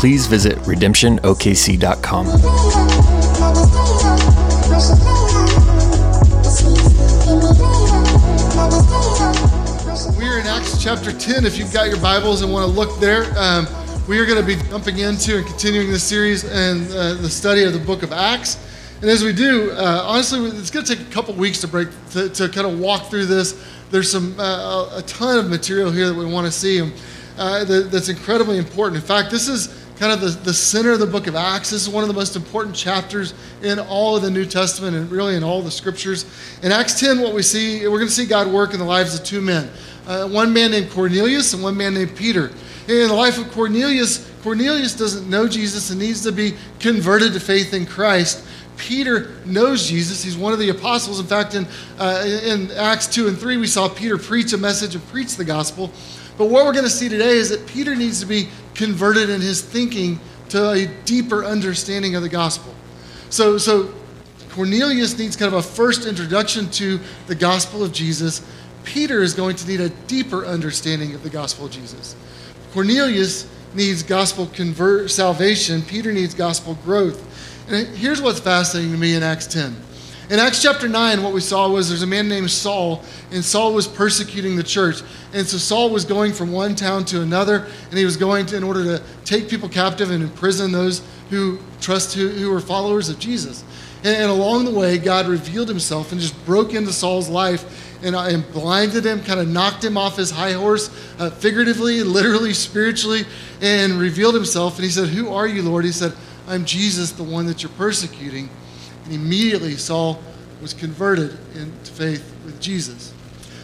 please visit redemptionokc.com. We're in Acts chapter 10. If you've got your Bibles and want to look there, um, we are going to be jumping into and continuing this series and uh, the study of the book of Acts. And as we do, uh, honestly, it's going to take a couple weeks to break to, to kind of walk through this. There's some uh, a ton of material here that we want to see, and uh, that, that's incredibly important. In fact, this is kind of the, the center of the book of Acts. This is one of the most important chapters in all of the New Testament and really in all the scriptures. In Acts 10, what we see, we're going to see God work in the lives of two men uh, one man named Cornelius and one man named Peter. In the life of Cornelius, Cornelius doesn't know Jesus and needs to be converted to faith in Christ. Peter knows Jesus. He's one of the apostles. In fact, in, uh, in Acts 2 and 3, we saw Peter preach a message and preach the gospel. But what we're going to see today is that Peter needs to be converted in his thinking to a deeper understanding of the gospel. So, so Cornelius needs kind of a first introduction to the gospel of Jesus. Peter is going to need a deeper understanding of the gospel of Jesus. Cornelius needs gospel convert salvation. Peter needs gospel growth. And here's what's fascinating to me in Acts 10. In Acts chapter 9, what we saw was there's a man named Saul, and Saul was persecuting the church. And so Saul was going from one town to another, and he was going to, in order to take people captive and imprison those who trust, who, who were followers of Jesus. And, and along the way, God revealed himself and just broke into Saul's life and, uh, and blinded him, kind of knocked him off his high horse, uh, figuratively, literally, spiritually, and revealed himself. And he said, Who are you, Lord? He said, I'm Jesus, the one that you're persecuting. And immediately Saul was converted into faith with Jesus.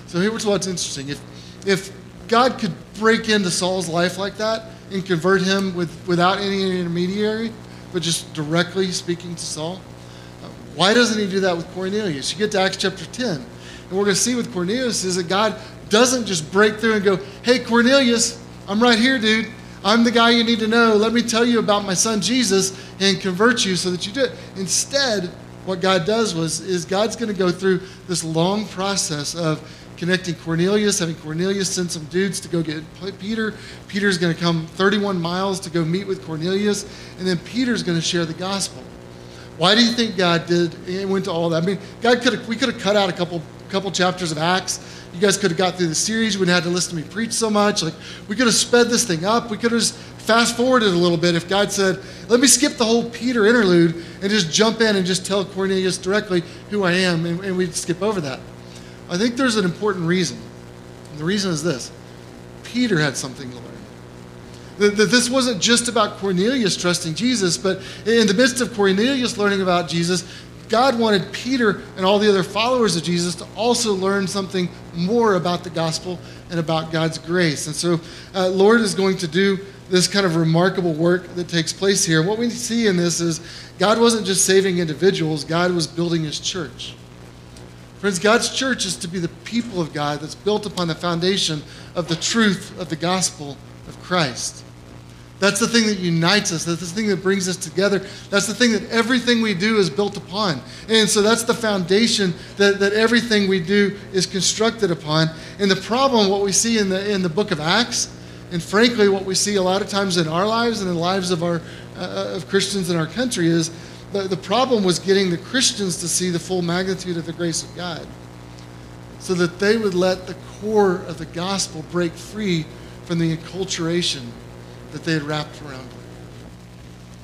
So here's what's interesting. If, if God could break into Saul's life like that and convert him with, without any intermediary, but just directly speaking to Saul, uh, why doesn't he do that with Cornelius? You get to Acts chapter 10, and we're going to see with Cornelius is that God doesn't just break through and go, hey, Cornelius, I'm right here, dude. I'm the guy you need to know. Let me tell you about my son Jesus and convert you so that you do it. Instead, what God does was is God's going to go through this long process of connecting Cornelius, having Cornelius send some dudes to go get Peter. Peter's going to come 31 miles to go meet with Cornelius, and then Peter's going to share the gospel. Why do you think God did and went to all that? I mean, God could we could have cut out a couple couple chapters of Acts. You guys could have got through the series. You wouldn't have had to listen to me preach so much. Like we could have sped this thing up. We could have just fast forwarded a little bit if God said, "Let me skip the whole Peter interlude and just jump in and just tell Cornelius directly who I am," and, and we'd skip over that. I think there's an important reason. And the reason is this: Peter had something to learn. That, that this wasn't just about Cornelius trusting Jesus, but in the midst of Cornelius learning about Jesus, God wanted Peter and all the other followers of Jesus to also learn something more about the gospel and about God's grace. And so, uh, Lord is going to do this kind of remarkable work that takes place here. What we see in this is God wasn't just saving individuals, God was building his church. Friends, God's church is to be the people of God that's built upon the foundation of the truth of the gospel of Christ. That's the thing that unites us. That's the thing that brings us together. That's the thing that everything we do is built upon. And so that's the foundation that, that everything we do is constructed upon. And the problem, what we see in the, in the book of Acts, and frankly, what we see a lot of times in our lives and in the lives of, our, uh, of Christians in our country is the, the problem was getting the Christians to see the full magnitude of the grace of God so that they would let the core of the gospel break free from the enculturation that they had wrapped around it.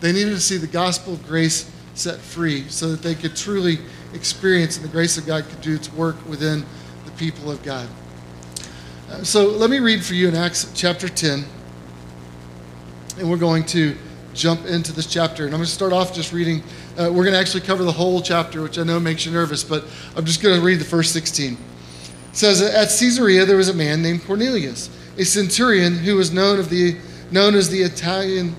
They needed to see the gospel of grace set free so that they could truly experience and the grace of God could do its work within the people of God. Uh, so let me read for you in Acts chapter 10. And we're going to jump into this chapter. And I'm going to start off just reading. Uh, we're going to actually cover the whole chapter, which I know makes you nervous, but I'm just going to read the first 16. It says, At Caesarea there was a man named Cornelius, a centurion who was known, of the, known as the Italian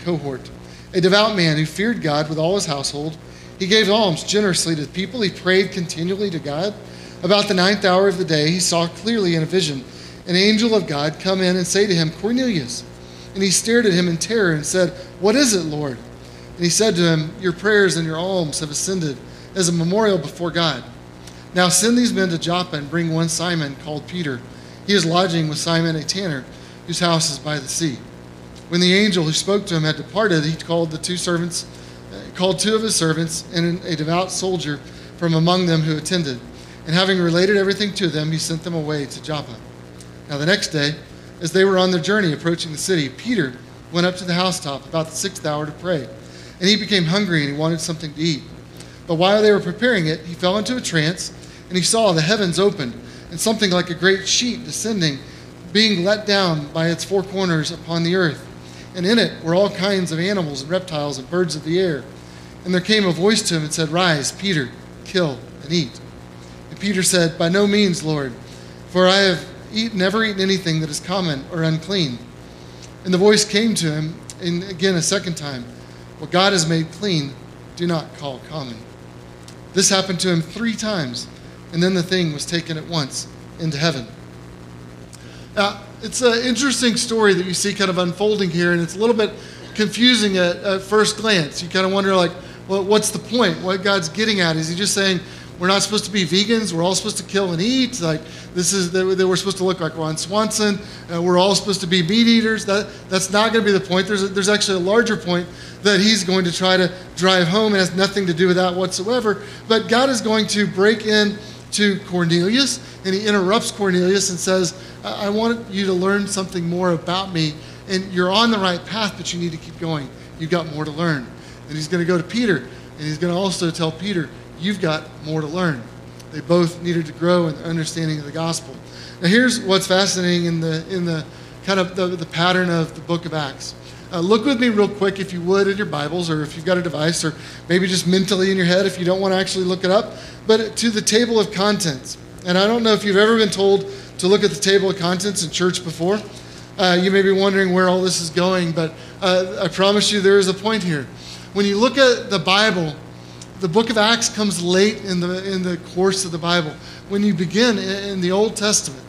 cohort. a devout man who feared God with all his household. He gave alms generously to the people. He prayed continually to God. About the ninth hour of the day, he saw clearly in a vision an angel of God come in and say to him, Cornelius. And he stared at him in terror and said, What is it, Lord? And he said to him, Your prayers and your alms have ascended as a memorial before God. Now send these men to Joppa and bring one Simon called Peter. He is lodging with Simon a tanner, whose house is by the sea. When the angel who spoke to him had departed, he called the two servants, uh, called two of his servants and a devout soldier from among them who attended. And having related everything to them, he sent them away to Joppa. Now the next day, as they were on their journey approaching the city, Peter went up to the housetop about the sixth hour to pray. And he became hungry and he wanted something to eat. But while they were preparing it, he fell into a trance, and he saw the heavens opened, and something like a great sheet descending, being let down by its four corners upon the earth. And in it were all kinds of animals and reptiles and birds of the air. And there came a voice to him and said, Rise, Peter, kill and eat. And Peter said, By no means, Lord, for I have eat, never eaten anything that is common or unclean. And the voice came to him, and again a second time, What God has made clean, do not call common. This happened to him three times, and then the thing was taken at once into heaven. Now, it's an interesting story that you see kind of unfolding here, and it's a little bit confusing at, at first glance. You kind of wonder, like, well, what's the point? What God's getting at? Is he just saying, we're not supposed to be vegans. We're all supposed to kill and eat. Like this is that we're supposed to look like Ron Swanson. Uh, we're all supposed to be meat eaters. That that's not going to be the point. There's a, there's actually a larger point that he's going to try to drive home. It has nothing to do with that whatsoever. But God is going to break in to Cornelius, and he interrupts Cornelius and says, I, I want you to learn something more about me, and you're on the right path, but you need to keep going. You've got more to learn. And he's going to go to Peter, and he's going to also tell Peter, you've got more to learn. They both needed to grow in understanding of the gospel. Now, here's what's fascinating in the, in the kind of the, the pattern of the book of Acts. Uh, look with me real quick, if you would, in your Bibles, or if you've got a device, or maybe just mentally in your head if you don't want to actually look it up, but to the table of contents. And I don't know if you've ever been told to look at the table of contents in church before. Uh, you may be wondering where all this is going, but uh, I promise you there is a point here. When you look at the Bible, the book of Acts comes late in the, in the course of the Bible. When you begin in the Old Testament,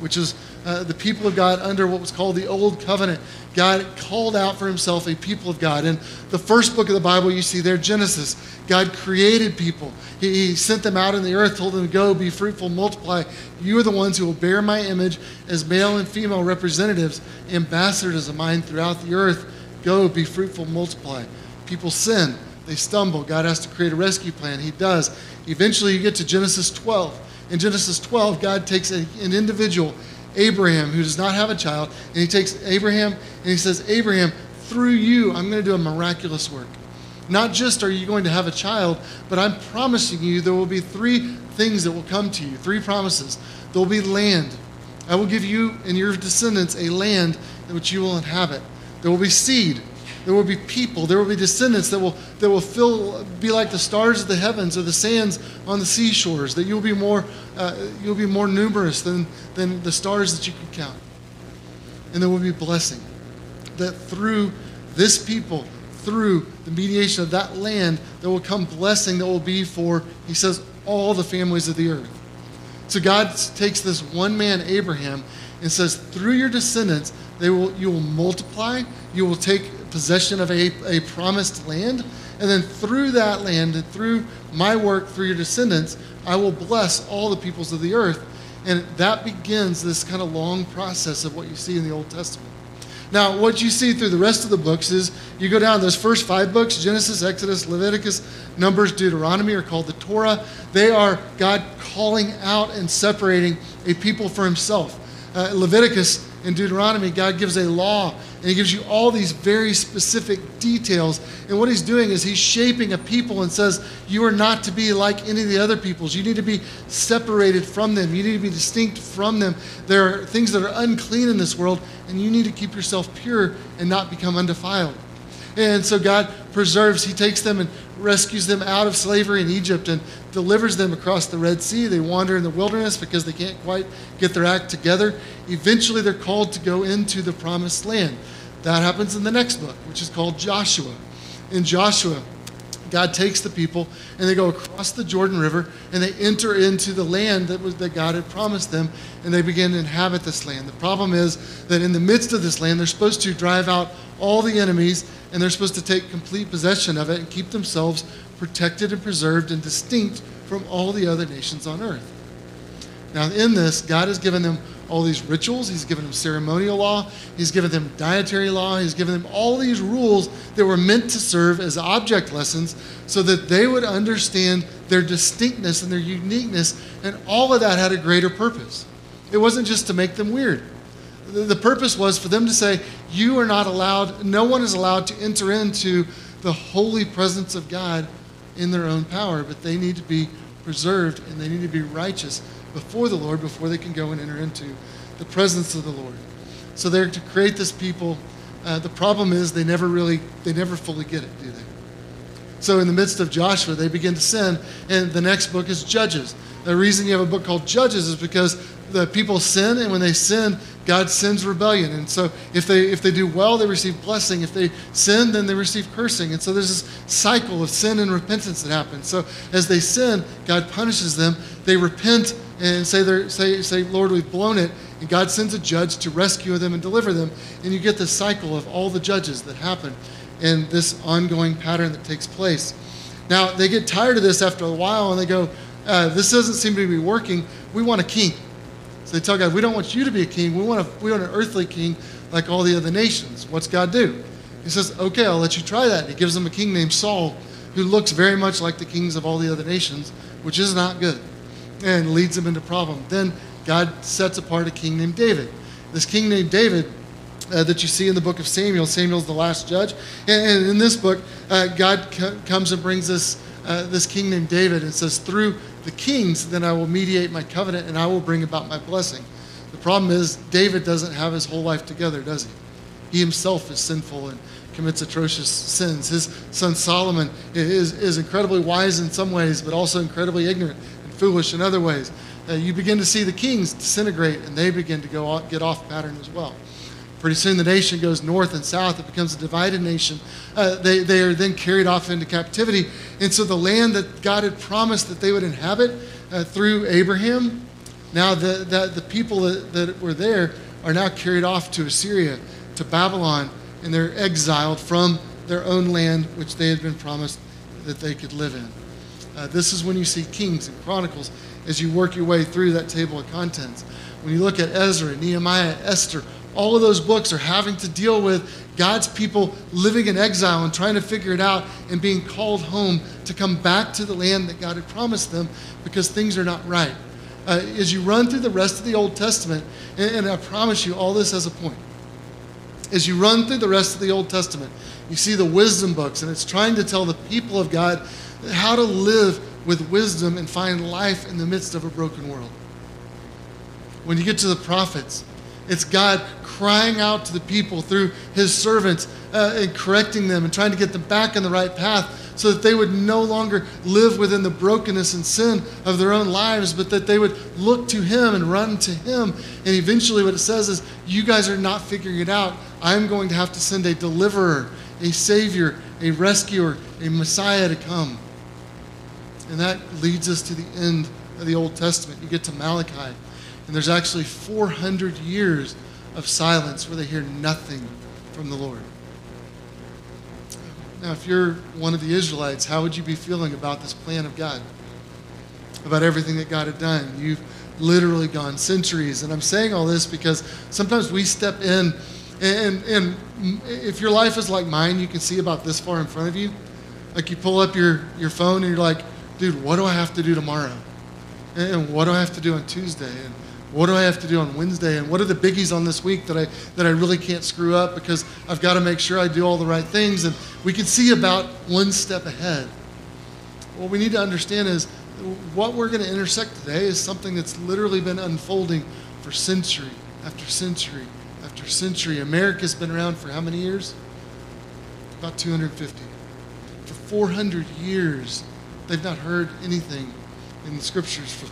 which is uh, the people of God under what was called the Old Covenant, God called out for himself a people of God. In the first book of the Bible, you see there, Genesis, God created people. He, he sent them out in the earth, told them, to Go, be fruitful, multiply. You are the ones who will bear my image as male and female representatives, ambassadors of mine throughout the earth. Go, be fruitful, multiply. People sin. They stumble. God has to create a rescue plan. He does. Eventually, you get to Genesis 12. In Genesis 12, God takes a, an individual, Abraham, who does not have a child, and he takes Abraham and he says, Abraham, through you, I'm going to do a miraculous work. Not just are you going to have a child, but I'm promising you there will be three things that will come to you, three promises. There will be land. I will give you and your descendants a land in which you will inhabit. There will be seed. There will be people, there will be descendants that will, that will fill, be like the stars of the heavens or the sands on the seashores, that you'll be more, uh, you'll be more numerous than, than the stars that you can count. And there will be blessing. That through this people, through the mediation of that land, there will come blessing that will be for, he says, all the families of the earth. So God takes this one man, Abraham, and says, through your descendants, they will, you will multiply, you will take possession of a, a promised land. And then through that land and through my work, through your descendants, I will bless all the peoples of the earth. And that begins this kind of long process of what you see in the Old Testament. Now, what you see through the rest of the books is you go down those first five books Genesis, Exodus, Leviticus, Numbers, Deuteronomy are called the Torah. They are God calling out and separating a people for himself. Uh, Leviticus and Deuteronomy, God gives a law and he gives you all these very specific details. And what he's doing is he's shaping a people and says, You are not to be like any of the other peoples. You need to be separated from them. You need to be distinct from them. There are things that are unclean in this world, and you need to keep yourself pure and not become undefiled. And so God preserves, He takes them and rescues them out of slavery in Egypt and delivers them across the Red Sea. They wander in the wilderness because they can't quite get their act together. Eventually, they're called to go into the promised land. That happens in the next book, which is called Joshua. in Joshua, God takes the people and they go across the Jordan River and they enter into the land that, was, that God had promised them and they begin to inhabit this land. The problem is that in the midst of this land, they're supposed to drive out all the enemies and they're supposed to take complete possession of it and keep themselves protected and preserved and distinct from all the other nations on earth. Now, in this, God has given them all these rituals. He's given them ceremonial law. He's given them dietary law. He's given them all these rules that were meant to serve as object lessons so that they would understand their distinctness and their uniqueness. And all of that had a greater purpose. It wasn't just to make them weird. The purpose was for them to say, You are not allowed, no one is allowed to enter into the holy presence of God in their own power, but they need to be preserved and they need to be righteous before the Lord before they can go and enter into the presence of the Lord. So they're to create this people. Uh, the problem is they never really, they never fully get it, do they? So in the midst of Joshua, they begin to sin, and the next book is Judges. The reason you have a book called Judges is because the people sin, and when they sin, God sends rebellion. And so if they if they do well, they receive blessing. If they sin, then they receive cursing. And so there's this cycle of sin and repentance that happens. So as they sin, God punishes them. They repent and say, say, say, Lord, we've blown it. And God sends a judge to rescue them and deliver them. And you get the cycle of all the judges that happen and this ongoing pattern that takes place. Now, they get tired of this after a while and they go, uh, This doesn't seem to be working. We want a king. So they tell God, We don't want you to be a king. We want, a, we want an earthly king like all the other nations. What's God do? He says, Okay, I'll let you try that. He gives them a king named Saul who looks very much like the kings of all the other nations, which is not good and leads them into problem. Then God sets apart a king named David. This king named David uh, that you see in the book of Samuel, Samuel's the last judge. And, and in this book, uh, God co- comes and brings this, uh, this king named David and says, Through the kings, then I will mediate my covenant and I will bring about my blessing. The problem is, David doesn't have his whole life together, does he? He himself is sinful and commits atrocious sins. His son Solomon is, is incredibly wise in some ways, but also incredibly ignorant foolish in other ways. Uh, you begin to see the kings disintegrate and they begin to go off, get off pattern as well. Pretty soon the nation goes north and south. It becomes a divided nation. Uh, they, they are then carried off into captivity. And so the land that God had promised that they would inhabit uh, through Abraham, now the, the, the people that, that were there are now carried off to Assyria, to Babylon, and they're exiled from their own land, which they had been promised that they could live in. Uh, this is when you see Kings and Chronicles as you work your way through that table of contents. When you look at Ezra, Nehemiah, Esther, all of those books are having to deal with God's people living in exile and trying to figure it out and being called home to come back to the land that God had promised them because things are not right. Uh, as you run through the rest of the Old Testament, and, and I promise you, all this has a point. As you run through the rest of the Old Testament, you see the wisdom books, and it's trying to tell the people of God how to live with wisdom and find life in the midst of a broken world. When you get to the prophets, it's God crying out to the people through his servants uh, and correcting them and trying to get them back on the right path so that they would no longer live within the brokenness and sin of their own lives, but that they would look to him and run to him. And eventually, what it says is, You guys are not figuring it out. I'm going to have to send a deliverer, a savior, a rescuer, a Messiah to come. And that leads us to the end of the Old Testament. You get to Malachi, and there's actually 400 years of silence where they hear nothing from the Lord. Now, if you're one of the Israelites, how would you be feeling about this plan of God? About everything that God had done? You've literally gone centuries. And I'm saying all this because sometimes we step in, and, and if your life is like mine, you can see about this far in front of you. Like you pull up your, your phone and you're like, dude, what do I have to do tomorrow? And what do I have to do on Tuesday? And what do I have to do on Wednesday? And what are the biggies on this week that I that I really can't screw up because I've got to make sure I do all the right things? And we can see about one step ahead. What we need to understand is what we're going to intersect today is something that's literally been unfolding for century after century after century. America's been around for how many years? About 250. For 400 years, They've not heard anything in the scriptures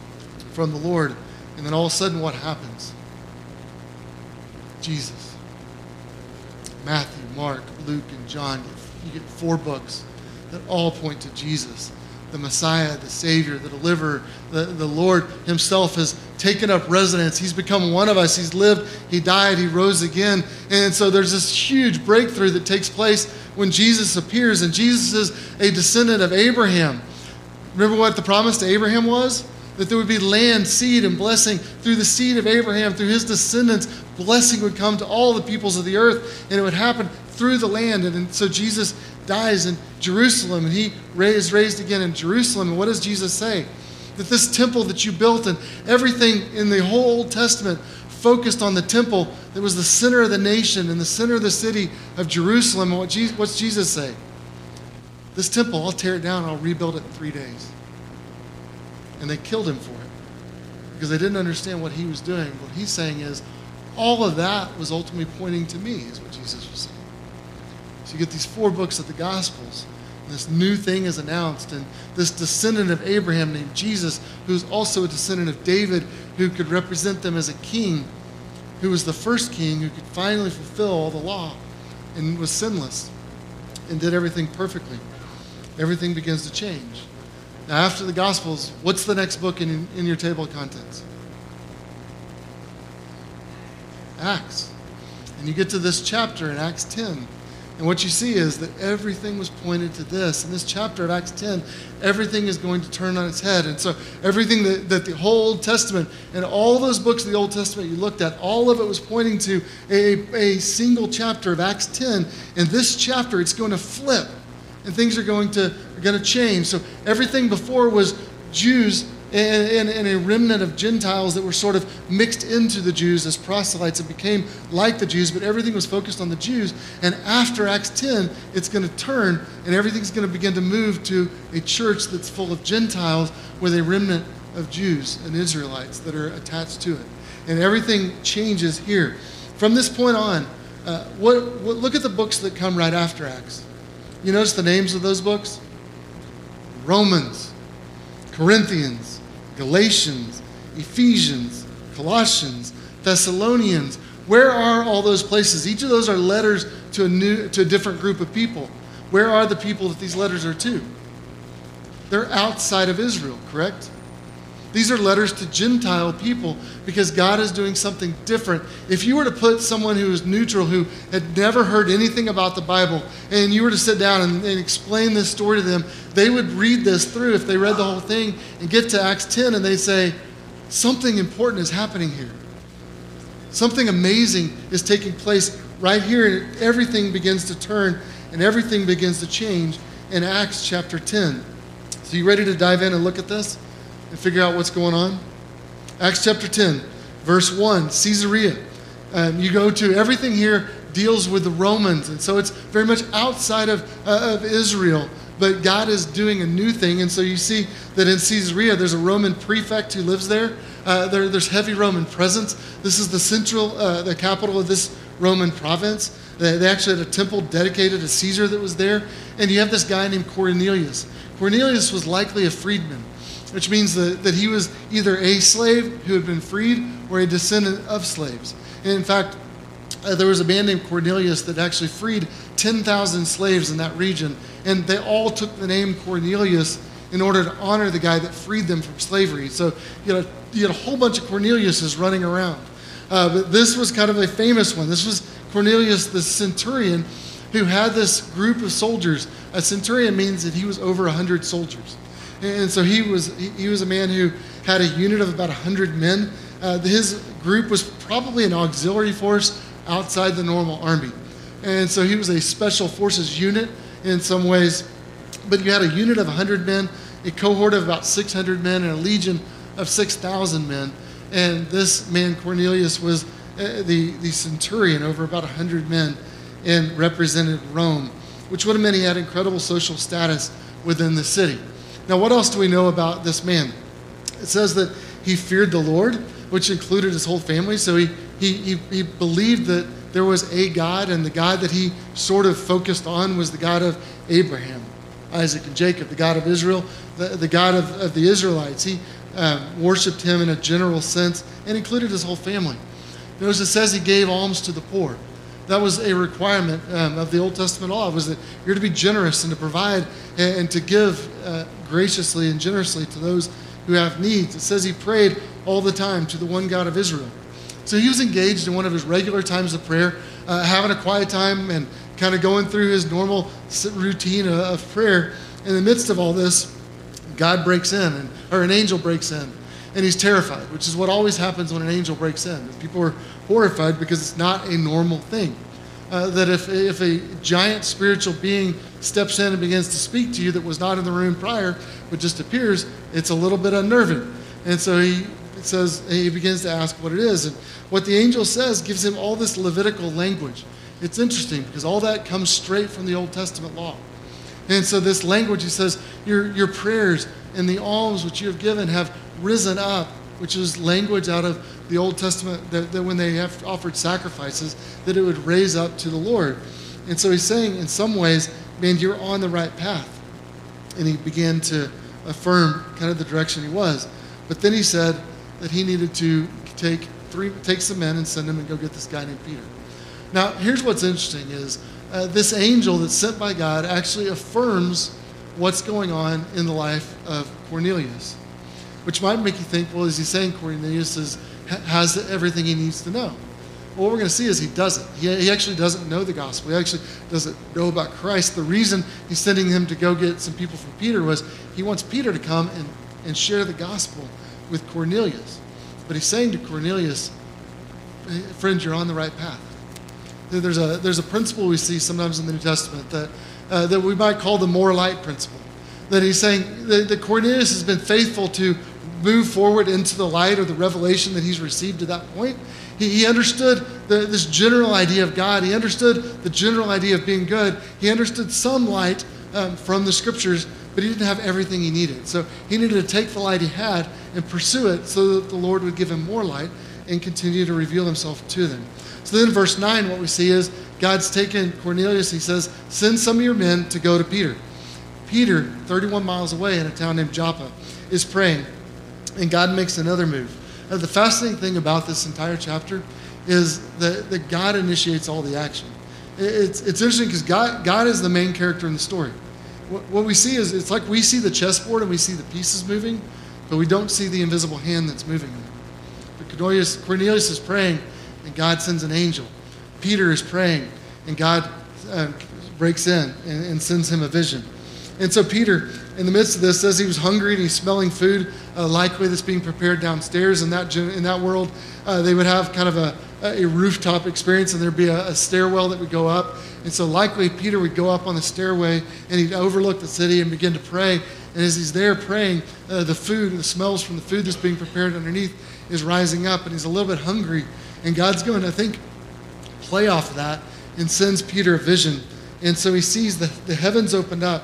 from the Lord. And then all of a sudden, what happens? Jesus. Matthew, Mark, Luke, and John. You get four books that all point to Jesus the Messiah, the Savior, the Deliverer, the, the Lord Himself has taken up residence. He's become one of us. He's lived, He died, He rose again. And so there's this huge breakthrough that takes place when Jesus appears, and Jesus is a descendant of Abraham. Remember what the promise to Abraham was? That there would be land, seed, and blessing through the seed of Abraham, through his descendants. Blessing would come to all the peoples of the earth, and it would happen through the land. And so Jesus dies in Jerusalem, and he is raised again in Jerusalem. And what does Jesus say? That this temple that you built and everything in the whole Old Testament focused on the temple that was the center of the nation and the center of the city of Jerusalem. And what Jesus, what's Jesus say? This temple, I'll tear it down I'll rebuild it in three days. And they killed him for it because they didn't understand what he was doing. What he's saying is, all of that was ultimately pointing to me, is what Jesus was saying. So you get these four books of the Gospels. and this new thing is announced, and this descendant of Abraham named Jesus, who's also a descendant of David, who could represent them as a king, who was the first king who could finally fulfill all the law and was sinless and did everything perfectly everything begins to change. Now, after the Gospels, what's the next book in, in your table of contents? Acts. And you get to this chapter in Acts 10. And what you see is that everything was pointed to this. In this chapter of Acts 10, everything is going to turn on its head. And so, everything that, that the whole Old Testament and all those books of the Old Testament you looked at, all of it was pointing to a, a single chapter of Acts 10. And this chapter, it's going to flip and things are going to are going to change. So everything before was Jews and, and, and, a remnant of Gentiles that were sort of mixed into the Jews as proselytes and became like the Jews, but everything was focused on the Jews. And after Acts 10, it's going to turn and everything's going to begin to move to a church that's full of Gentiles with a remnant of Jews and Israelites that are attached to it. And everything changes here. From this point on, uh, what, what, look at the books that come right after Acts. You notice the names of those books? Romans, Corinthians, Galatians, Ephesians, Colossians, Thessalonians. Where are all those places? Each of those are letters to a new to a different group of people. Where are the people that these letters are to? They're outside of Israel, correct? These are letters to Gentile people because God is doing something different. If you were to put someone who is neutral, who had never heard anything about the Bible, and you were to sit down and, and, explain this story to them, they would read this through if they read the whole thing and get to Acts 10 and they say, Something important is happening here. Something amazing is taking place right here, and everything begins to turn and everything begins to change in Acts chapter 10. So, you ready to dive in and look at this? And figure out what's going on? Acts chapter 10, verse 1, Caesarea. Um, you go to everything here deals with the Romans, and so it's very much outside of, uh, of Israel. But God is doing a new thing, and so you see that in Caesarea there's a Roman prefect who lives there. Uh, there there's heavy Roman presence. This is the central, uh, the capital of this Roman province. They, they actually had a temple dedicated to Caesar that was there, and you have this guy named Cornelius. Cornelius was likely a freedman which means that, that he was either a slave who had been freed or a descendant of slaves. And in fact, uh, there was a man named Cornelius that actually freed 10,000 slaves in that region, and they all took the name Cornelius in order to honor the guy that freed them from slavery. So you had a, you had a whole bunch of Corneliuses running around. Uh, but this was kind of a famous one. This was Cornelius the centurion who had this group of soldiers. A centurion means that he was over 100 soldiers. And so he was, he was a man who had a unit of about 100 men. Uh, his group was probably an auxiliary force outside the normal army. And so he was a special forces unit in some ways. But you had a unit of 100 men, a cohort of about 600 men, and a legion of 6,000 men. And this man, Cornelius, was uh, the, the centurion over about 100 men and represented Rome, which would have meant he had incredible social status within the city. Now, what else do we know about this man? It says that he feared the Lord, which included his whole family. So he, he, he, he believed that there was a God, and the God that he sort of focused on was the God of Abraham, Isaac, and Jacob, the God of Israel, the, the God of, of the Israelites. He um, worshiped him in a general sense and included his whole family. Notice it says he gave alms to the poor. That was a requirement um, of the Old Testament law was that you're to be generous and to provide and, and to give uh, graciously and generously to those who have needs. It says he prayed all the time to the one God of Israel. So he was engaged in one of his regular times of prayer, uh, having a quiet time and kind of going through his normal routine of prayer. In the midst of all this, God breaks in, and, or an angel breaks in, and he's terrified, which is what always happens when an angel breaks in. People are horrified because it's not a normal thing. Uh, that if, if a giant spiritual being steps in and begins to speak to you that was not in the room prior, but just appears, it's a little bit unnerving. And so he says, he begins to ask what it is. And what the angel says gives him all this Levitical language. It's interesting because all that comes straight from the Old Testament law. And so this language, he says, your, your prayers and the alms which you have given have risen up, which is language out of the Old Testament that, that when they have offered sacrifices, that it would raise up to the Lord. And so he's saying, in some ways, man, you're on the right path. And he began to affirm kind of the direction he was. But then he said that he needed to take three, take some men and send them and go get this guy named Peter. Now, here's what's interesting is uh, this angel that's sent by God actually affirms what's going on in the life of Cornelius, which might make you think, well, is he saying Cornelius is, has everything he needs to know? Well, what we're going to see is he doesn't. He, he actually doesn't know the gospel. He actually doesn't know about Christ. The reason he's sending him to go get some people from Peter was he wants Peter to come and, and share the gospel with Cornelius. But he's saying to Cornelius, friend, you're on the right path. There's a, there's a principle we see sometimes in the New Testament that, uh, that we might call the more light principle. That he's saying that, that Cornelius has been faithful to move forward into the light or the revelation that he's received to that point. He, he understood the, this general idea of God. He understood the general idea of being good. He understood some light um, from the scriptures, but he didn't have everything he needed. So he needed to take the light he had and pursue it so that the Lord would give him more light and continue to reveal himself to them. So then, verse 9, what we see is God's taken Cornelius. He says, Send some of your men to go to Peter. Peter, 31 miles away in a town named Joppa, is praying, and God makes another move. Now, the fascinating thing about this entire chapter is that, that God initiates all the action. It's, it's interesting because God, God is the main character in the story. What, what we see is it's like we see the chessboard and we see the pieces moving, but we don't see the invisible hand that's moving them. Cornelius, Cornelius is praying, and God sends an angel. Peter is praying, and God uh, breaks in and, and, sends him a vision. And so Peter, in the midst of this, says he was hungry and he's smelling food, uh, likely that's being prepared downstairs. In that in that world, uh, they would have kind of a, a rooftop experience, and there'd be a, a stairwell that would go up. And so likely Peter would go up on the stairway and he'd overlook the city and begin to pray. And as he's there praying, uh, the food, the smells from the food that's being prepared underneath is rising up, and he's a little bit hungry. And God's going to, I think, play off of that and sends Peter a vision. And so he sees the, the heavens opened up.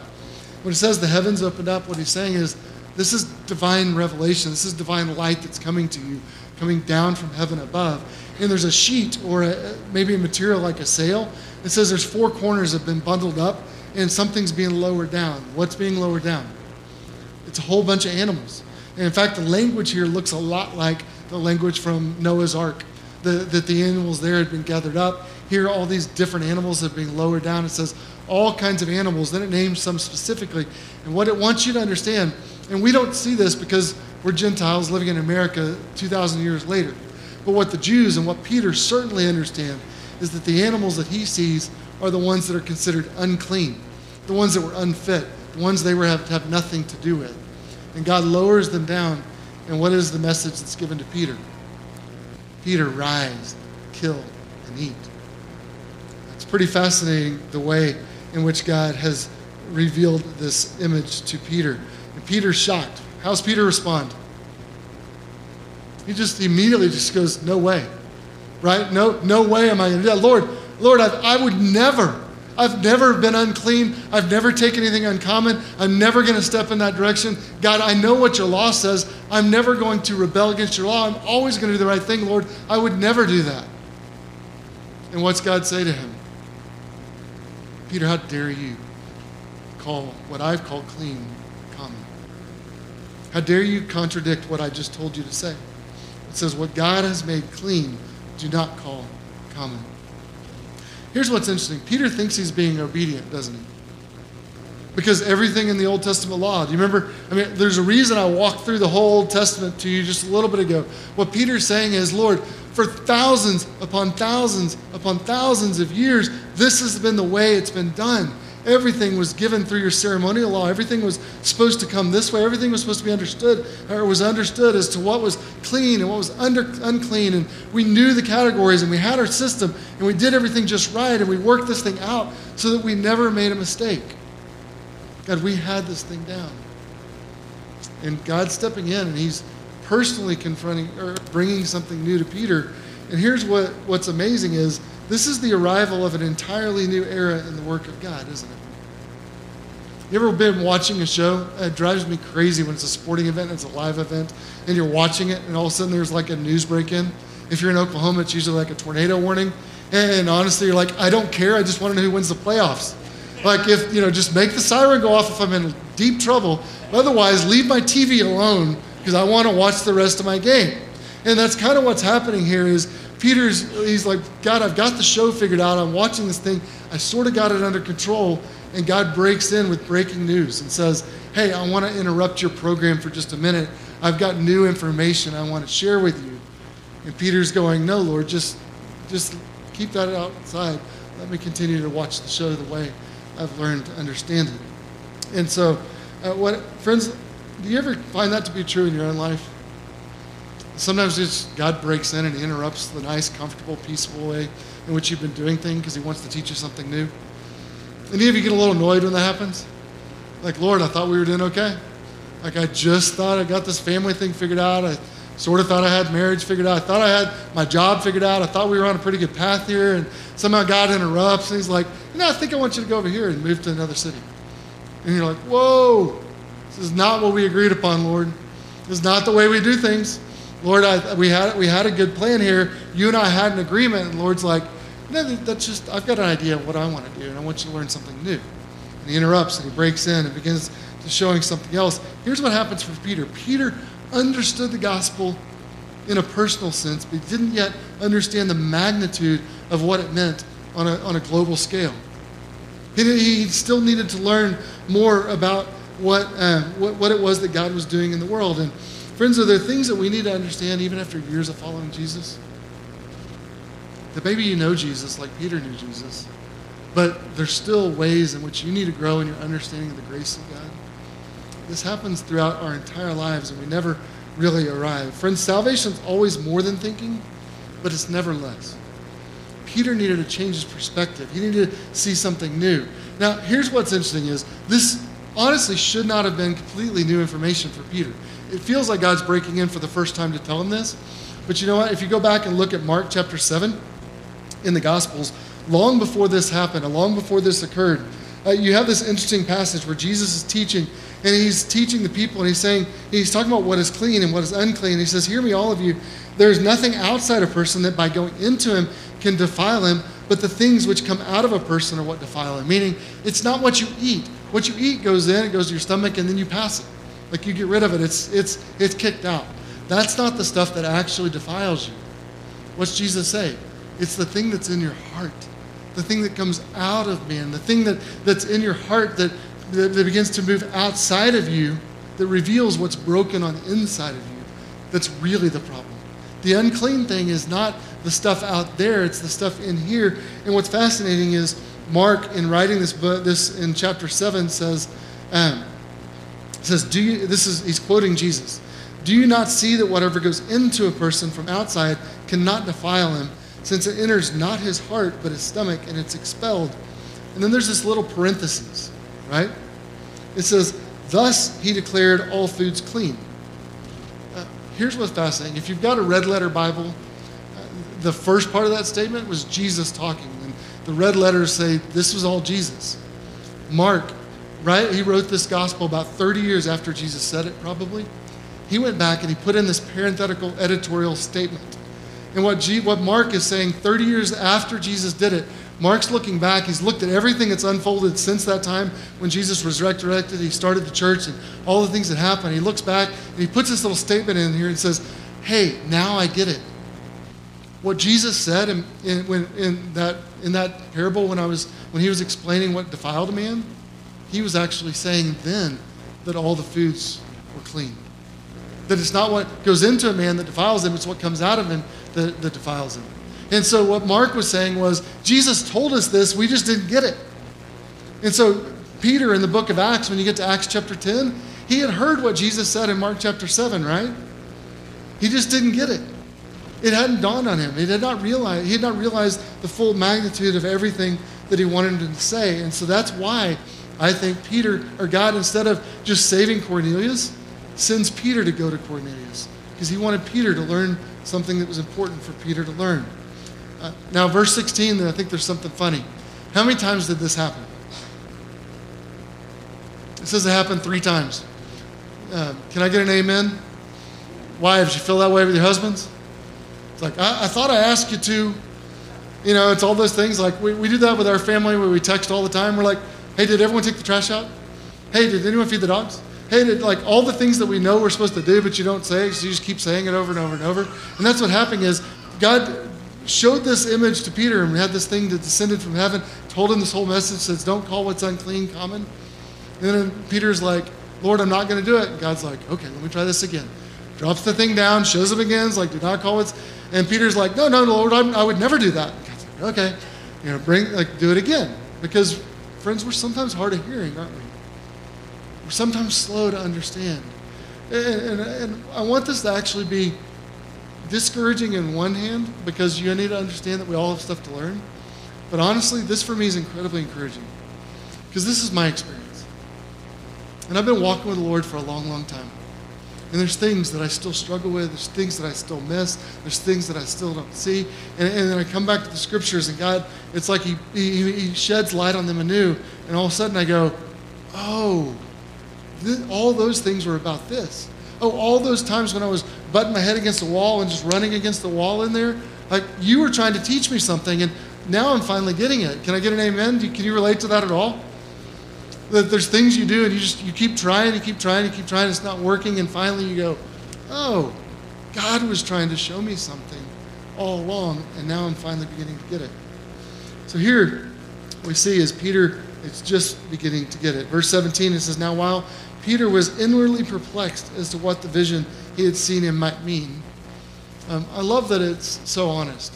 When it says the heavens opened up, what he's saying is this is divine revelation. This is divine light that's coming to you, coming down from heaven above. And there's a sheet or a, maybe a material like a sail. It says there's four corners that have been bundled up and something's being lowered down. What's being lowered down? It's a whole bunch of animals. And in fact, the language here looks a lot like the language from Noah's Ark, the, that the animals there had been gathered up. Here, all these different animals have been lowered down. It says all kinds of animals. Then it names some specifically. And what it wants you to understand, and we don't see this because we're Gentiles living in America 2,000 years later. But what the Jews and what Peter certainly understand is that the animals that he sees are the ones that are considered unclean, the ones that were unfit, the ones they were have, have nothing to do with. And God lowers them down and what is the message that's given to Peter? Peter, rise, kill, and eat. It's pretty fascinating the way in which God has revealed this image to Peter. Peter's shocked. How's Peter respond? He just immediately just goes, No way. Right? No, no way am I going to do that. Lord, Lord, I, I would never I've never been unclean. I've never taken anything uncommon. I'm never going to step in that direction. God, I know what your law says. I'm never going to rebel against your law. I'm always going to do the right thing, Lord. I would never do that. And what's God say to him? Peter, how dare you call what I've called clean common? How dare you contradict what I just told you to say? It says, What God has made clean, do not call common. here's what's interesting Peter thinks he's being obedient, doesn't he? Because everything in the Old Testament law, do you remember? I mean, there's a reason I walked through the whole Old Testament to you just a little bit ago. What Peter's saying is, Lord, for thousands upon thousands upon thousands of years, this has been the way it's been done. Everything was given through your ceremonial law. Everything was supposed to come this way. Everything was supposed to be understood, or was understood as to what was clean and what was under, unclean. And we knew the categories and we had our system and we did everything just right and we worked this thing out so that we never made a mistake. God, we had this thing down. And God's stepping in and He's personally confronting or bringing something new to Peter. And here's what, what's amazing is this is the arrival of an entirely new era in the work of God, isn't it? You ever been watching a show? It drives me crazy when it's a sporting event, it's a live event, and you're watching it, and all of a sudden there's like a news break in. If you're in Oklahoma, it's usually like a tornado warning. And honestly, you're like, I don't care. I just want to know who wins the playoffs. Like, if, you know, just make the siren go off if I'm in deep trouble. Otherwise, leave my TV alone because I want to watch the rest of my game. And that's kind of what's happening here is Peter's, he's like, God, I've got the show figured out. I'm watching this thing. I sort of got it under control. And God breaks in with breaking news and says, Hey, I want to interrupt your program for just a minute. I've got new information I want to share with you. And Peter's going, No, Lord, just, just keep that outside. Let me continue to watch the show the way I've learned to understand it. And so, uh, what, friends, do you ever find that to be true in your own life? Sometimes just God breaks in and interrupts the nice, comfortable, peaceful way in which you've been doing things because he wants to teach you something new. Any of you get a little annoyed when that happens? Like, Lord, I thought we were doing okay. Like, I just thought I got this family thing figured out. I sort of thought I had marriage figured out. I thought I had my job figured out. I thought we were on a pretty good path here. And somehow God interrupts and he's like, know, I think I want you to go over here and move to another city. And you're like, whoa, this is not what we agreed upon, Lord. This is not the way we do things. Lord, I, we, had, we had a good plan here. You and I had an agreement. And Lord's like, no, that's just, I've got an idea of what I want to do, and I want you to learn something new. And he interrupts and he breaks in and begins to showing something else. Here's what happens for Peter Peter understood the gospel in a personal sense, but he didn't yet understand the magnitude of what it meant on a, on a global scale. He, he still needed to learn more about what, uh, what, what it was that God was doing in the world. And Friends, are there things that we need to understand even after years of following Jesus? That maybe you know Jesus like Peter knew Jesus, but there's still ways in which you need to grow in your understanding of the grace of God. This happens throughout our entire lives, and we never really arrive. Friends, salvation's always more than thinking, but it's never less. Peter needed to change his perspective. He needed to see something new. Now, here's what's interesting is this honestly should not have been completely new information for Peter it feels like God's breaking in for the first time to tell him this. But you know what? If you go back and look at Mark chapter 7 in the Gospels, long before this happened, and long before this occurred, uh, you have this interesting passage where Jesus is teaching, and he's teaching the people, and he's saying, he's talking about what is clean and what is unclean. He says, Hear me, all of you. There is nothing outside a person that by going into him can defile him, but the things which come out of a person are what defile him. Meaning, it's not what you eat. What you eat goes in, it goes to your stomach, and then you pass it. Like you get rid of it, it's, it's, it's kicked out. That's not the stuff that actually defiles you. What's Jesus say? It's the thing that's in your heart, the thing that comes out of man, the thing that, that's in your heart that, that, that begins to move outside of you, that reveals what's broken on inside of you. That's really the problem. The unclean thing is not the stuff out there, it's the stuff in here. And what's fascinating is Mark, in writing this book, this in chapter 7, says, um, says, Do you, this is, he's quoting Jesus. Do you not see that whatever goes into a person from outside cannot defile him, since it enters not his heart, but his stomach, and it's expelled? And then there's this little parenthesis, right? It says, Thus he declared all foods clean. Uh, here's what's fascinating. If you've got a red letter Bible, uh, the first part of that statement was Jesus talking. And the red letters say, This was all Jesus. Mark right? He wrote this gospel about 30 years after Jesus said it, probably. He went back and he put in this parenthetical editorial statement. And what, G, what Mark is saying 30 years after Jesus did it, Mark's looking back. He's looked at everything that's unfolded since that time when Jesus was resurrected. He started the church and all the things that happened. He looks back and he puts this little statement in here and says, Hey, now I get it. What Jesus said in, in, when, in that in that parable when I was when he was explaining what defiled a man, he was actually saying then that all the foods were clean. That it's not what goes into a man that defiles him, it's what comes out of him that, that defiles him. And so what Mark was saying was Jesus told us this, we just didn't get it. And so Peter in the book of Acts, when you get to Acts chapter 10, he had heard what Jesus said in Mark chapter 7, right? He just didn't get it. It hadn't dawned on him. He had not realized, he had not realized the full magnitude of everything that he wanted him to say. And so that's why I think Peter, or God, instead of just saving Cornelius, sends Peter to go to Cornelius because he wanted Peter to learn something that was important for Peter to learn. Uh, now, verse 16, I think there's something funny. How many times did this happen? It says it happened three times. Uh, can I get an amen? Wives, you feel that way with your husbands? It's like, I, I thought I asked you to. You know, it's all those things. Like, we, we do that with our family where we text all the time. We're like, hey, did everyone take the trash out? Hey, did anyone feed the dogs? Hey, did, like all the things that we know we're supposed to do, but you don't say, so you just keep saying it over and over and over. And that's what happened is God showed this image to Peter and we had this thing that descended from heaven, told him this whole message, says, don't call what's unclean common. And then Peter's like, Lord, I'm not going to do it. And God's like, okay, let me try this again. Drops the thing down, shows him again, is like, do not call what's. And Peter's like, no, no, Lord, I'm, i would never do that. And God's like, okay, you know, bring, like, do it again. Because, friends, we're sometimes hard of hearing, aren't we? We're sometimes slow to understand. And, and, and I want this to actually be discouraging in one hand because you need to understand that we all have stuff to learn. But honestly, this for me is incredibly encouraging because this is my experience. And I've been walking with the Lord for a long, long time. And there's things that I still struggle with. There's things that I still miss. There's things that I still don't see. And, and then I come back to the scriptures, and God, it's like he, he, he sheds light on them anew. And all of a sudden I go, oh, th- all those things were about this. Oh, all those times when I was butting my head against the wall and just running against the wall in there, like you were trying to teach me something, and now I'm finally getting it. Can I get an amen? Can you relate to that at all? That there's things you do and you just you keep trying, you keep trying, you keep trying, it's not working, and finally you go, oh, God was trying to show me something all along, and now I'm finally beginning to get it. So here we see is Peter it's just beginning to get it. Verse 17 it says, Now while Peter was inwardly perplexed as to what the vision he had seen him might mean. Um, I love that it's so honest.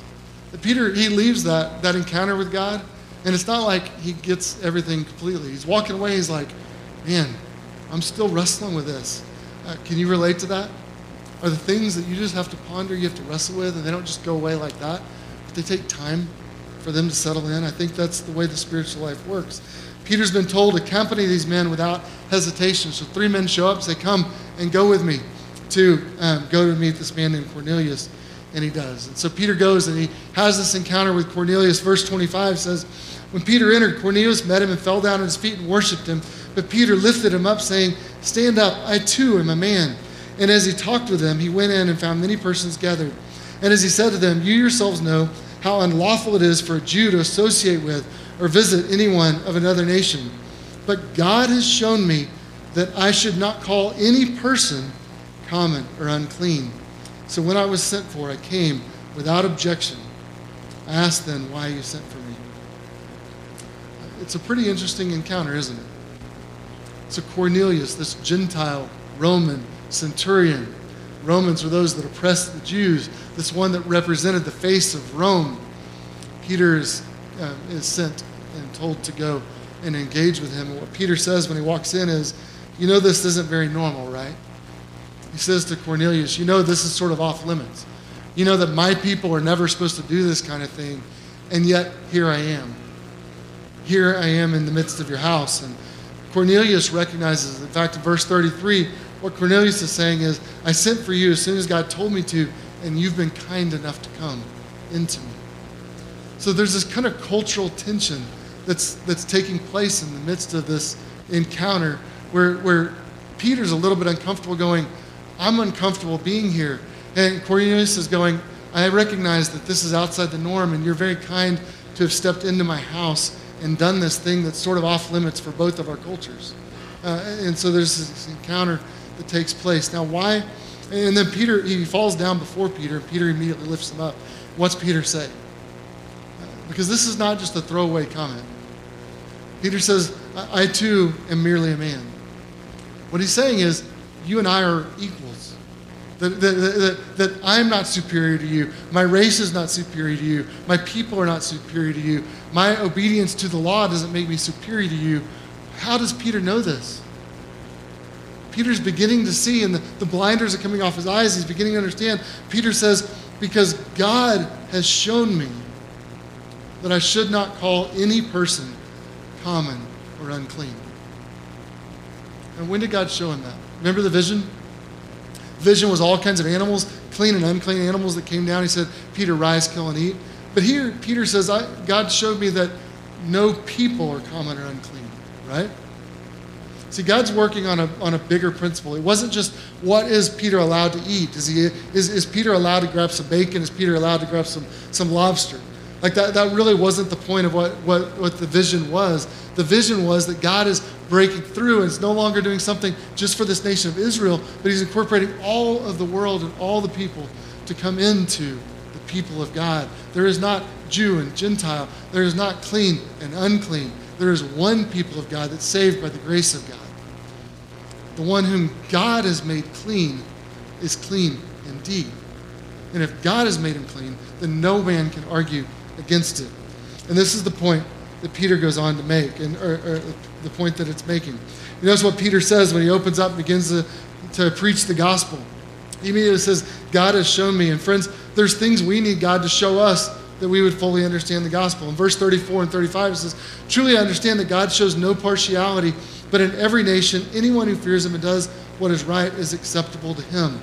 That Peter, he leaves that, that encounter with God, and it's not like he gets everything completely. He's walking away, he's like, man, I'm still wrestling with this. Uh, can you relate to that? Are the things that you just have to ponder, you have to wrestle with, and they don't just go away like that, but they take time for them to settle in? I think that's the way the spiritual life works. Peter's been told to accompany these men without hesitation. So three men show up, say, Come and go with me to um, go to meet this man named Cornelius. And he does. And so Peter goes and he has this encounter with Cornelius. Verse 25 says, When Peter entered, Cornelius met him and fell down at his feet and worshiped him. But Peter lifted him up, saying, Stand up, I too am a man. And as he talked with them, he went in and found many persons gathered. And as he said to them, You yourselves know how unlawful it is for a Jew to associate with or visit anyone of another nation. But God has shown me that I should not call any person common or unclean. So when I was sent for, I came without objection. I asked then why you sent for me. It's a pretty interesting encounter, isn't it? So Cornelius, this Gentile Roman centurion, Romans are those that oppressed the Jews, this one that represented the face of Rome. Peter is, uh, is sent and told to go and engage with him. And what Peter says when he walks in is, You know, this isn't very normal, right? He says to Cornelius, You know, this is sort of off limits. You know that my people are never supposed to do this kind of thing, and yet here I am. Here I am in the midst of your house. And Cornelius recognizes, in fact, in verse 33, what Cornelius is saying is, I sent for you as soon as God told me to, and you've been kind enough to come into me. So there's this kind of cultural tension that's, that's taking place in the midst of this encounter where, where Peter's a little bit uncomfortable going, I'm uncomfortable being here. And Cornelius is going, I recognize that this is outside the norm, and you're very kind to have stepped into my house and done this thing that's sort of off limits for both of our cultures. Uh, and so there's this encounter that takes place. Now, why? And then Peter, he falls down before Peter, and Peter immediately lifts him up. What's Peter say? because this is not just a throwaway comment. Peter says, I, I too am merely a man. What he's saying is, you and I are equals. That, that, that, that, I'm not superior to you. My race is not superior to you. My people are not superior to you. My obedience to the law doesn't make me superior to you. How does Peter know this? Peter's beginning to see, and the, the blinders are coming off his eyes. He's beginning to understand. Peter says, Because God has shown me that I should not call any person common or unclean. And when did God show him that? Remember the vision? Vision was all kinds of animals, clean and unclean animals that came down. He said, Peter, rise, kill, and eat. But here, Peter says, God showed me that no people are common or unclean, right? See, God's working on a, on a bigger principle. It wasn't just what is Peter allowed to eat? Is, he, is, is Peter allowed to grab some bacon? Is Peter allowed to grab some, some lobster? Like that, that really wasn't the point of what, what, what the vision was. The vision was that God is breaking through and is no longer doing something just for this nation of Israel, but he's incorporating all of the world and all the people to come into the people of God. There is not Jew and Gentile, there is not clean and unclean. There is one people of God that's saved by the grace of God. The one whom God has made clean is clean indeed. And if God has made him clean, then no man can argue against it. And this is the point that Peter goes on to make, and or, or the point that it's making. You notice what Peter says when he opens up and begins to, to preach the gospel. He immediately says, God has shown me. And friends, there's things we need God to show us that we would fully understand the gospel. In verse 34 and 35, it says, Truly I understand that God shows no partiality, but in every nation, anyone who fears him and does what is right is acceptable to him.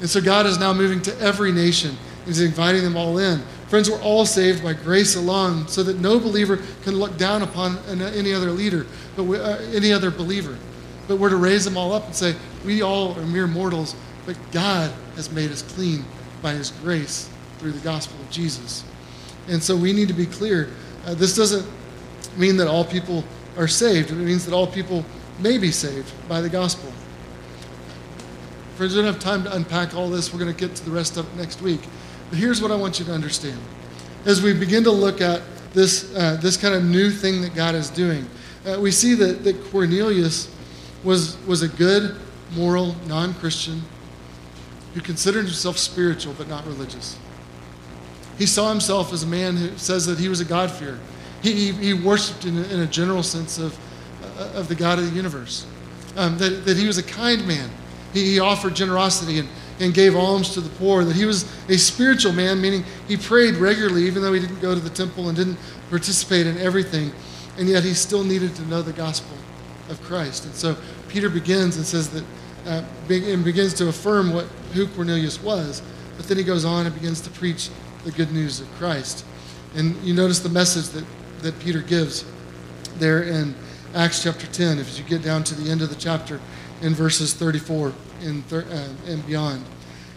And so God is now moving to every nation. He's inviting them all in. Friends, we're all saved by grace alone, so that no believer can look down upon any other leader, but we, uh, any other believer. But we're to raise them all up and say, we all are mere mortals, but God has made us clean by His grace through the gospel of Jesus. And so we need to be clear. Uh, this doesn't mean that all people are saved. It means that all people may be saved by the gospel. Friends, we don't have time to unpack all this. We're going to get to the rest of it next week. Here's what I want you to understand. As we begin to look at this, uh, this kind of new thing that God is doing, uh, we see that, that Cornelius was, was a good, moral, non Christian who considered himself spiritual but not religious. He saw himself as a man who says that he was a God-fearer. He, he, he worshiped in a, in a, general sense of, uh, of the God of the universe, um, that, that he was a kind man. He, he offered generosity and, and gave alms to the poor, that he was a spiritual man, meaning he prayed regularly, even though he didn't go to the temple and didn't participate in everything, and yet he still needed to know the gospel of Christ. And so Peter begins and says that, uh, and begins to affirm what who Cornelius was, but then he goes on and begins to preach the good news of Christ. And you notice the message that, that Peter gives there in Acts chapter 10, if you get down to the end of the chapter in verses 34 and, thir- uh, and beyond.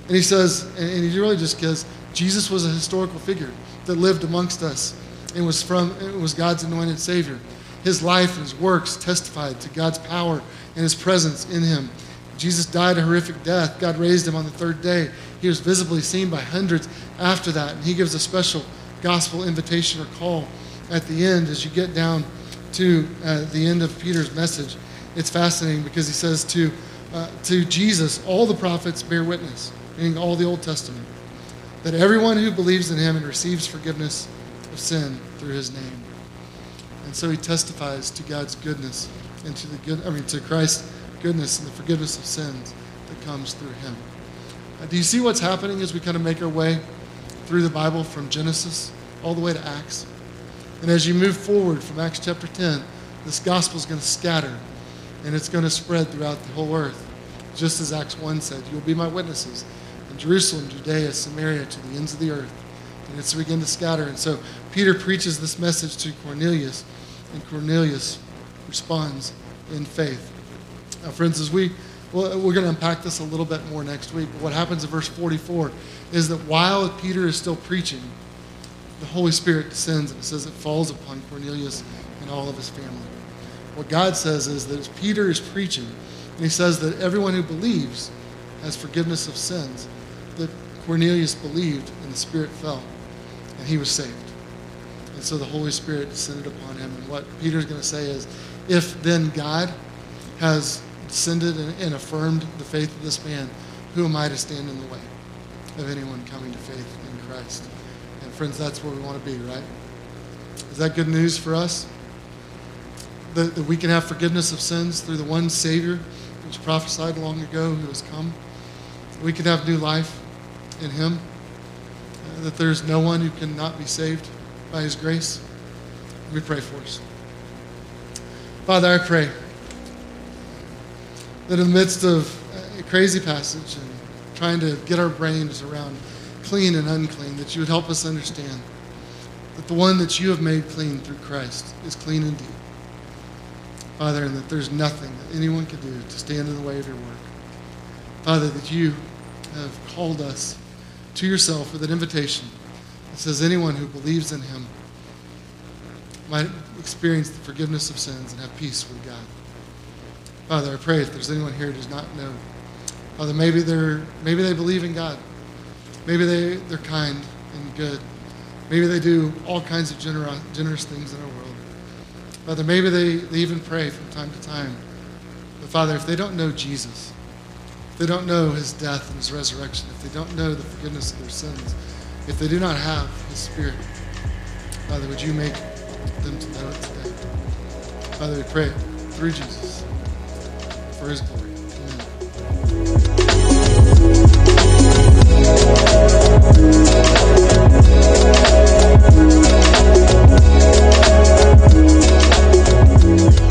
And he says, and he really just says, Jesus was a historical figure that lived amongst us and was from it was God's anointed Savior. His life and his works testified to God's power and his presence in him. Jesus died a horrific death. God raised him on the third day. He was visibly seen by hundreds after that. And he gives a special gospel invitation or call at the end as you get down to uh, the end of Peter's message. It's fascinating because he says to uh, to Jesus, all the prophets bear witness, meaning all the Old Testament, that everyone who believes in him and receives forgiveness of sin through his name. And so he testifies to God's goodness and to the good, I mean, to Christ's goodness and the forgiveness of sins that comes through him. Uh, do you see what's happening as we kind of make our way through the Bible from Genesis all the way to Acts? And as you move forward from Acts chapter 10, this gospel is going to scatter and it's going to spread throughout the whole earth. Just as Acts 1 said, You will be my witnesses in Jerusalem, Judea, Samaria, to the ends of the earth. And it's begin to scatter. And so Peter preaches this message to Cornelius, and Cornelius responds in faith. Now, friends, as we well, we're going to unpack this a little bit more next week. But what happens in verse 44 is that while Peter is still preaching, the Holy Spirit descends and it says it falls upon Cornelius and all of his family. What God says is that Peter is preaching, and he says that everyone who believes has forgiveness of sins, that Cornelius believed and the Spirit fell, and he was saved. And so the Holy Spirit descended upon him. And what Peter's going to say is, if then God has descended and, and affirmed the faith of this man, who am I to stand in the way of anyone coming to faith in Christ? And friends, that's where we want to be, right? Is that good news for us? That, that we can have forgiveness of sins through the one Savior which prophesied long ago who has come. We can have new life in Him. Uh, that there's no one who cannot be saved by His grace. We pray for us. Father, I pray that in the midst of a crazy passage and trying to get our brains around clean and unclean, that you would help us understand that the one that you have made clean through Christ is clean indeed. Father, and that there's nothing that anyone can do to stand in the way of your work. Father, that you have called us to yourself with an invitation that says anyone who believes in him might experience the forgiveness of sins and have peace with God. Father, I pray if there's anyone here who does not know, Father, maybe they're maybe they believe in God. Maybe they, they're kind and good. Maybe they do all kinds of generous, generous things in our. Father, maybe they, they even pray from time to time. But Father, if they don't know Jesus, if they don't know his death and his resurrection, if they don't know the forgiveness of their sins, if they do not have his spirit, Father, would you make them to know it today? Father, we pray through Jesus for his glory. Amen. Thank you.